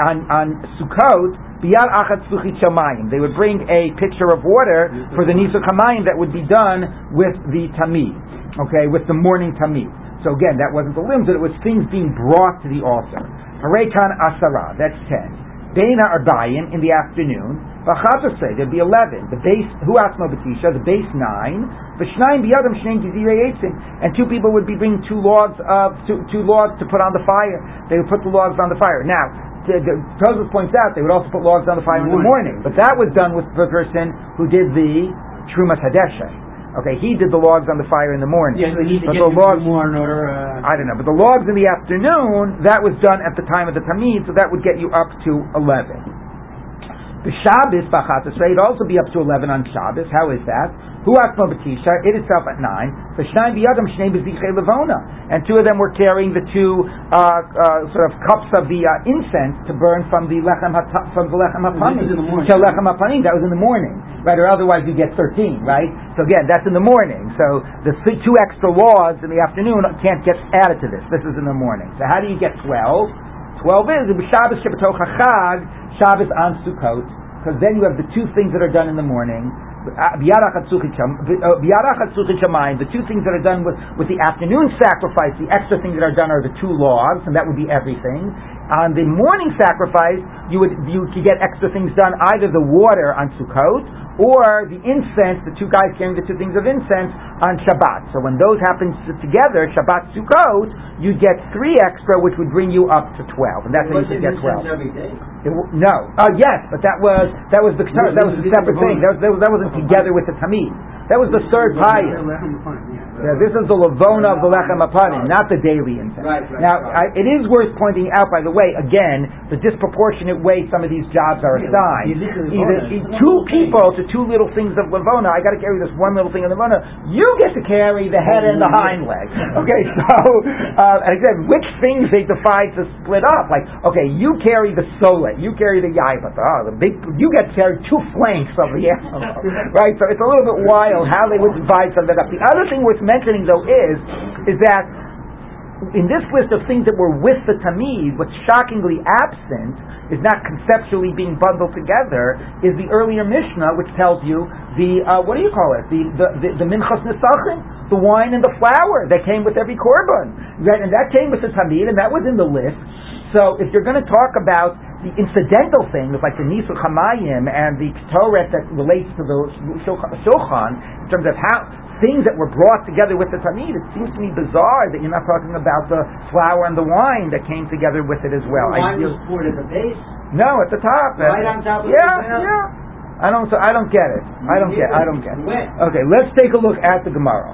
on, on Sukkot, They would bring a pitcher of water for the Nisuk Hamayim that would be done with the Tamid, okay, with the morning Tamid. So again, that wasn't the limbs, it was things being brought to the altar. Harekan Asara, that's ten. Dana Arbayim in the afternoon. V'chatasrei, there'd be eleven. The base, Hu Asma Batisha, the base nine. V'shnayim biyadam shneim gizirei. And two people would be bringing two logs of, two, two logs to put on the fire. They would put the logs on the fire. Now, the, the points out they would also put logs on the fire in the morning. But that was done with the person who did the Trumas Hadeshen. Okay, he did the logs on the fire in the morning. Yeah, so to but the logs, more in order. Uh, I don't know, but the logs in the afternoon, that was done at the time of the Tamid, so that would get you up to 11. The Shabbos, Bachatas, right, it'd also be up to 11 on Shabbos. How is that? Hu Atma Batisha, it itself at 9. The Shnai Biyadam Shnei Bezichei Levona. And two of them were carrying the two uh, uh, sort of cups of the uh, incense to burn from the Lechem Hata- from the Lechem Hapanim. This is in the. To Lechem Hapanim, that was in the morning. Right, or otherwise you get 13, right? So again, that's in the morning. So the two extra laws in the afternoon can't get added to this. This is in the morning. So how do you get 12? 12 is Shabbos Chag, Shabbos on Sukkot, because then you have the two things that are done in the morning. uh, uh, the two things that are done with, with the afternoon sacrifice, the extra things that are done are the two logs, and that would be everything. On the morning sacrifice, you would you could get extra things done, either the water on Sukkot or the incense, the two guys carrying the two things of incense on Shabbat. So when those happen together, Shabbat Sukkot, you get three extra, which would bring you up to twelve, and that's how you should get twelve. every day? W- no, uh, yes, but that was that was the that was a separate thing. That, was, that, was, wasn't together with the tamid. That was the third payah. Yeah, this is the lavona of the lechem apanim, not the daily incense. Right, right, now, right. I, it is worth pointing out, by the way, again, the disproportionate way some of these jobs are assigned. Either two people to two little things of lavona. I got to carry this one little thing of lavona. You get to carry the head and the hind leg. <laughs> Okay, so uh, and again, which things they decide to split up? Like, okay, you carry the sole, you carry the yaibata, oh, the big, you get to carry two flanks of the <laughs> animal, right? So it's a little bit wild how they would divide some of that up. The other thing worth mentioning though is, is that in this list of things that were with the tamid, what's shockingly absent is not conceptually being bundled together. Is the earlier Mishnah, which tells you the uh, what do you call it? The the the, the minchas nesachim, the wine and the flour that came with every korban, right? And that came with the tamid, and that was in the list. So if you're going to talk about the incidental things like the Nisuch Hamayim and the Torah that relates to the Shulchan, in terms of how things that were brought together with the Tamid, it seems to me bizarre that you're not talking about the flour and the wine that came together with it as well. I Wine feel- was poured at the base. no, at the top. Right on top of yeah, the bell? Yeah, I don't. So I don't get it. I don't get. I don't get. It. Okay, let's take a look at the Gemara.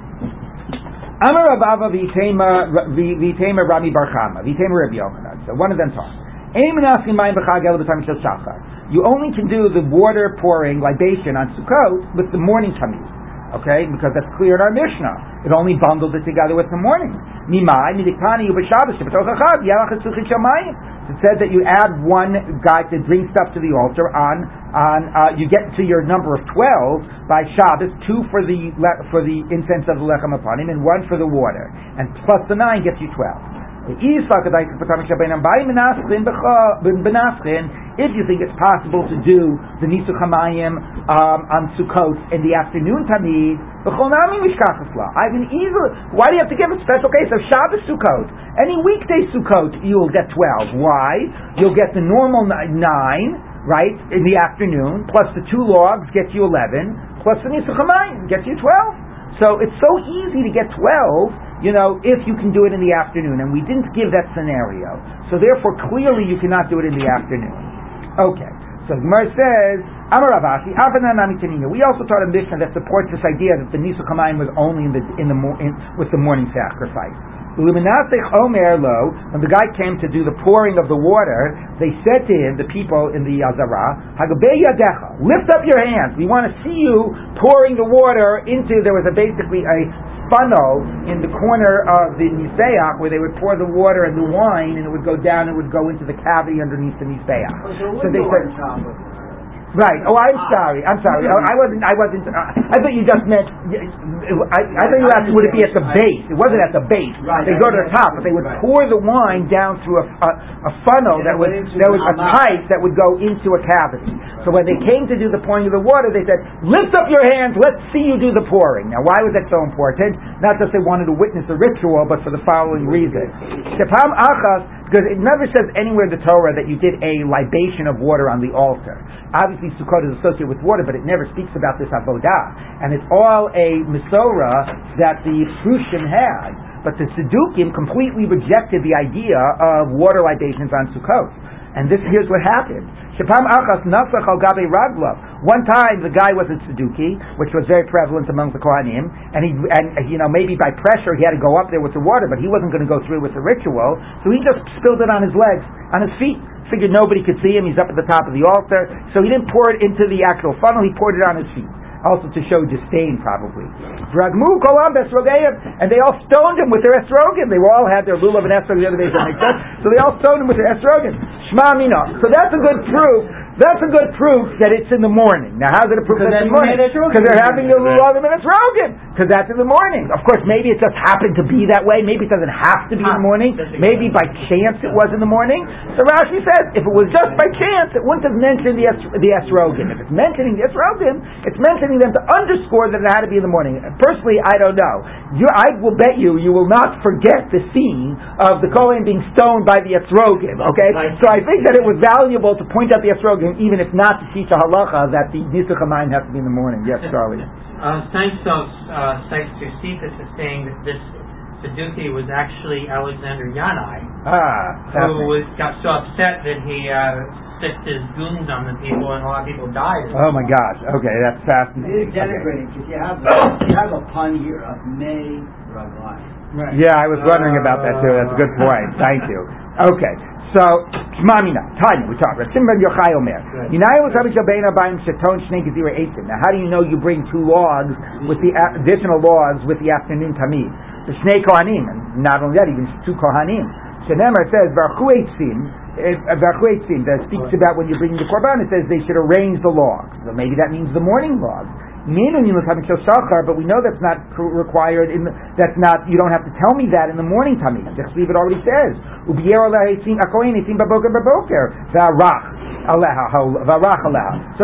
Amar v'itema v'itema Rami bar Chama v'itema Rabbi Yochanan. So one of them talks. You only can do the water pouring libation on Sukkot with the morning tamid. Okay, because that's clear in our Mishnah. It only bundles it together with the morning. It said that you add one guy to bring stuff to the altar on on uh, you get to your number of twelve by Shabbos, two for the for the incense of the lechem hapanim, and one for the water, and plus the nine gets you twelve. If you think it's possible to do the Nisuch um, on Sukkot in the afternoon Tamid. I can easily. Why do you have to give a special case of Shabbos Sukkot? Any weekday Sukkot, you will get twelve. Why? You'll get the normal nine, right, in the afternoon, plus the two logs gets you eleven, plus the Nisuch Hamayim gets you twelve. So it's so easy to get twelve you know, if you can do it in the afternoon. And we didn't give that scenario. So therefore, clearly you cannot do it in the afternoon. Okay. So Gemara says, Amar Rav Ashi, We also taught a Mishnah that supports this idea that the Hamayim was only in the, in the, in, with the morning sacrifice. When the guy came to do the pouring of the water, they said to him, the people in the Azara, Hagabei Yadecha, lift up your hands. We want to see you pouring the water into, there was a, basically a funnel in the corner of the Mizbeach where they would pour the water and the wine and it would go down and would go into the cavity underneath the Mizbeach. Oh, so they said, Right. Oh, I'm sorry. I'm sorry. I, I wasn't. I wasn't. Uh, I thought you just meant. I, I thought you asked would it be at the base. It wasn't at the base. Right. They go to the top, but they would pour the wine down through a, a, a funnel that into there was a pipe that would go into a cavity. So when they came to do the pouring of the water, they said, "Lift up your hands. Let's see you do the pouring." Now, why was that so important? Not just they wanted to witness the ritual, but for the following reason. Because it never says anywhere in the Torah that you did a libation of water on the altar. Obviously, Sukkot is associated with water, but it never speaks about this avodah, and it's all a misora that the Prushim had. But the Sedukim completely rejected the idea of water libations on Sukkot. And this here's what happened. Shapam achas nasach al. One time the guy was a tzeduki, which was very prevalent among the Kohanim, and he and you know maybe by pressure he had to go up there with the water, but he wasn't going to go through with the ritual, so he just spilled it on his legs, on his feet. Figured nobody could see him. He's up at the top of the altar, so he didn't pour it into the actual funnel. He poured it on his feet also to show disdain, probably. Dragmu kolam besrogeim, and they all stoned him with their esrogim. They all had their lulav and esrogim the other day, so that makes sense. So they all stoned him with their esrogim. Shma mina. So that's a good proof. That's a good proof that it's in the morning. Now, how's it a proof that it's in the morning? Because they're having their lulav and esrogim. Because that's in the morning. Of course, maybe it just happened to be that way. Maybe it doesn't have to be in the morning. Maybe by chance it was in the morning. So Rashi says, if it was just by chance, it wouldn't have mentioned the, es- the esrogim. If it's mentioning the esrogim, it's mentioning them to underscore that it had to be in the morning. Personally, I don't know. You, I will bet you, you will not forget the scene of the Kohen being stoned by the esrogim. Okay, so I think that it was valuable to point out the esrogim, even if not to teach a halacha that the nisuch has to be in the morning. Yes, Charlie. Uh, Steinsaltz uh, cites Josephus as saying that this Saduki was actually Alexander Yanai, Ah, who was got so upset that he uh, sicked his goons on the people, and a lot of people died. Oh my gosh. Okay, that's fascinating. It's denigrating because you have you have a pun here of May Ragline. Yeah, I was wondering about that too. That's a good point. Thank you. Okay, so Shmamina, Tanya, we talked about Shimon ben Yochai Omer. Yinayu Tabi Shabbein Abayim Sheton Shnei Gezira Eitzim. Now, how do you know you bring two logs with the additional logs with the afternoon tamid? The Shnei Kohanim, and not only that, even two Kohanim. Shenemar says Varchu Eitzim. Uh, Varchu Eitzim that speaks about when you're bringing the korban. It says they should arrange the logs. So maybe that means the morning logs. Minun Yom Tamid Shel Shachar, but we know that's not required. In the, that's not. You don't have to tell me that in the morning tamid. Just leave it already says. So it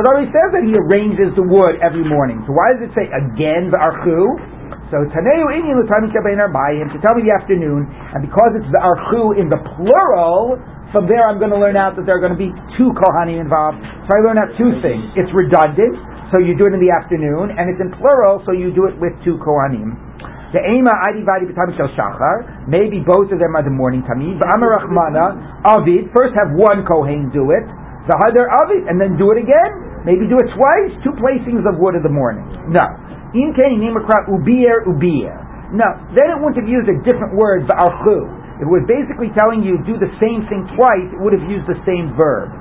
already says that he arranges the wood every morning. So why does it say again Varchu? So Taneu Inyan L'Tamid Shabein Arbayim to tell me the afternoon, and because it's the Archu in the plural. From there, I'm going to learn out that there are going to be two Kohanim involved. So I learn out two things. It's redundant, so you do it in the afternoon, and it's in plural, so you do it with two Kohanim. The Ema Adi Vadi Shel Shachar, maybe both of them are the morning Tamid. But Amar Avid, first have one Kohen do it. Zahadar Avi, and then do it again. Maybe do it twice, two placings of wood in the morning. No. In Keni Nimakra Ubier Ubier. No. Then it wouldn't have used a different word, Ba'archu. It was basically telling you do the same thing twice, it would have used the same verb.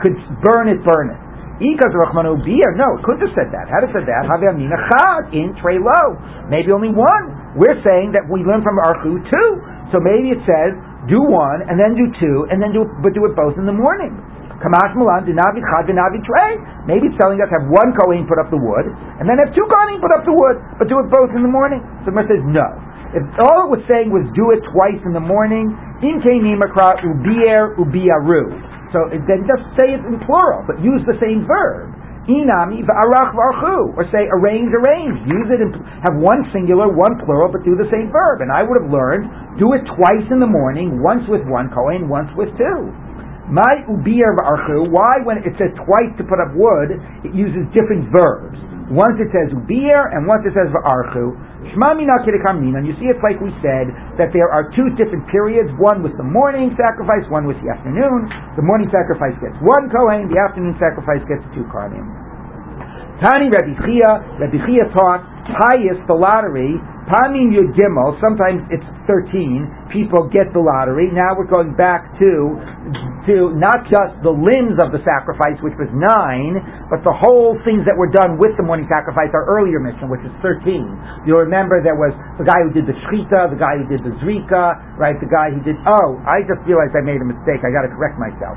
Could burn it, burn it. Ikas Rachmanu Beer. No, it couldn't have said that. Had it said that, Havamina Chad in Trey Low. Maybe only one. We're saying that we learn from Archu two. So maybe it says do one and then do two and then do but do it both in the morning. Kamash Mulan, Dinavi Chad, Dinavi Trey. Maybe it's telling us have one Kohen put up the wood, and then have two Kohen put up the wood, but do it both in the morning. So the says no. If all it was saying was do it twice in the morning, in Nimakra ubier ubiaru. So then just say it in plural, but use the same verb. Inami v'arach v'archu, or say arrange, arrange. Use it and have one singular, one plural, but do the same verb. And I would have learned do it twice in the morning, once with one Kohen, once with two. My ubir v'archu. Why, when it says twice to put up wood, it uses different verbs. Once it says ubir, and once it says v'archu. Shmamina And you see, it's like we said that there are two different periods. One with the morning sacrifice, one with the afternoon. The morning sacrifice gets one kohen. The afternoon sacrifice gets two kohanim. Tani Rabbi Chiya. Rabbi Chiya taught highest the lottery Pamim Yud Gimel, sometimes it's 13, people get the lottery. Now we're going back to, to not just the limbs of the sacrifice, which was 9, but the whole things that were done with the morning sacrifice, our earlier Mishnah, which is 13. You'll remember there was the guy who did the shchita, the guy who did the zrika, right, the guy who did, oh, I just realized I made a mistake, I gotta correct myself.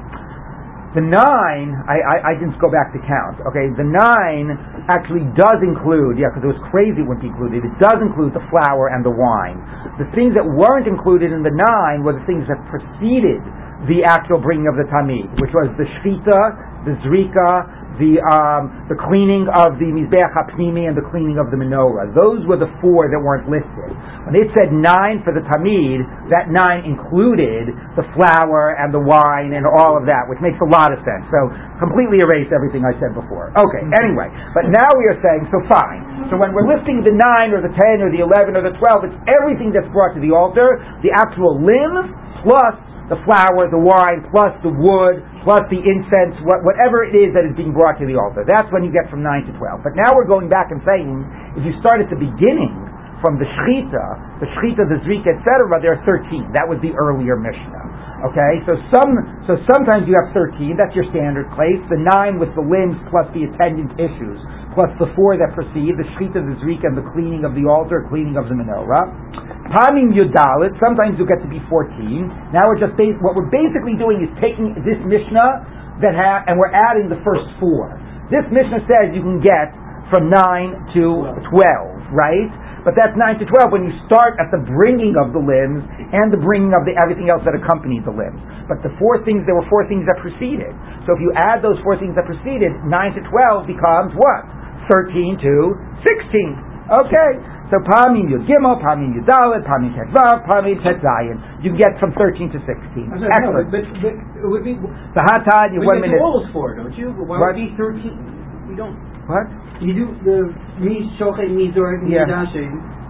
The nine, I, I, I, didn't go back to count. Okay, the nine actually does include, yeah, because it was crazy when it included. It does include the flour and the wine. The things that weren't included in the nine were the things that preceded the actual bringing of the tamid, which was the shchita, the zrika, the um, the cleaning of the mizbeach hapnimi and the cleaning of the menorah. Those were the four that weren't listed. When it said nine for the tamid, that nine included the flour and the wine and all of that, which makes a lot of sense. So completely erased everything I said before. Okay, anyway, but now we are saying so fine. So when we're listing the nine or the ten or the eleven or the twelve, it's everything that's brought to the altar, the actual limbs plus the flour, the wine, plus the wood, plus the incense, what, whatever it is that is being brought to the altar. That's when you get from 9 to 12. But now we're going back and saying, if you start at the beginning, from the shchita, the shchita, the zrika, etc., there are 13. That was the earlier Mishnah. Okay, so some, so sometimes you have 13. That's your standard place. The nine with the limbs plus the attendant issues, plus the four that precede the shchita, the zrika, and the cleaning of the altar, cleaning of the menorah. Yudalit, sometimes you get to be 14. Now we're just, bas- what we're basically doing is taking this Mishnah that ha- and we're adding the first four. This Mishnah says you can get from 9 to 12, right? But that's 9 to 12 when you start at the bringing of the limbs and the bringing of the everything else that accompanied the limbs. But the four things, there were four things that preceded. So if you add those four things that preceded, 9 to 12 becomes what? 13 to 16. Okay. So Pamim Yud Gimel, Pamim Yud Dalet, Pamim Tet Vav, Pamim Tet Zayin. You get from 13 to 16. No, Excellent. but, but it would be. The Hatad, you we one minute. the rules for it, don't you? Why What? would it be thirteen? We don't. What? You do the mi shochet midashe.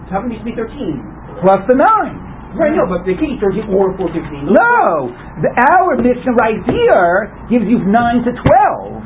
How come it needs to be thirteen? Plus the 9. Right, no, but they can't eat thirteen or four fifteen. No, the, our Mishnah right here gives you nine to twelve.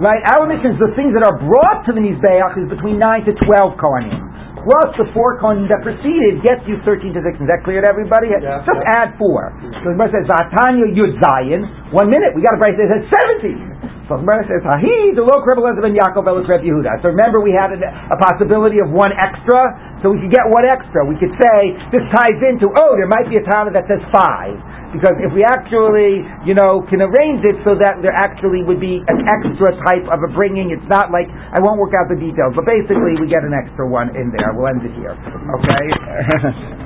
Right, our Mishnah is the things that are brought to the mizbeach is between nine to twelve kohanim. Plus the four kohanim that preceded gets you thirteen to sixteen. Is that clear to everybody? Yeah, Just yeah. add four. So the Gemara says Zatanya Yud Zayin. One minute, we got a price that says seventeen. So Gemara says Hahi the low Rebbe Elazar ben Yaakov Elik Reb Yehuda. So remember, we had a, a possibility of one extra, so we could get one extra. We could say this ties into oh, there might be a Tana that says five. Because if we actually, you know, can arrange it so that there actually would be an extra type of a bringing, it's not like I won't work out the details, but basically we get an extra one in there. We'll end it here. Okay. <laughs>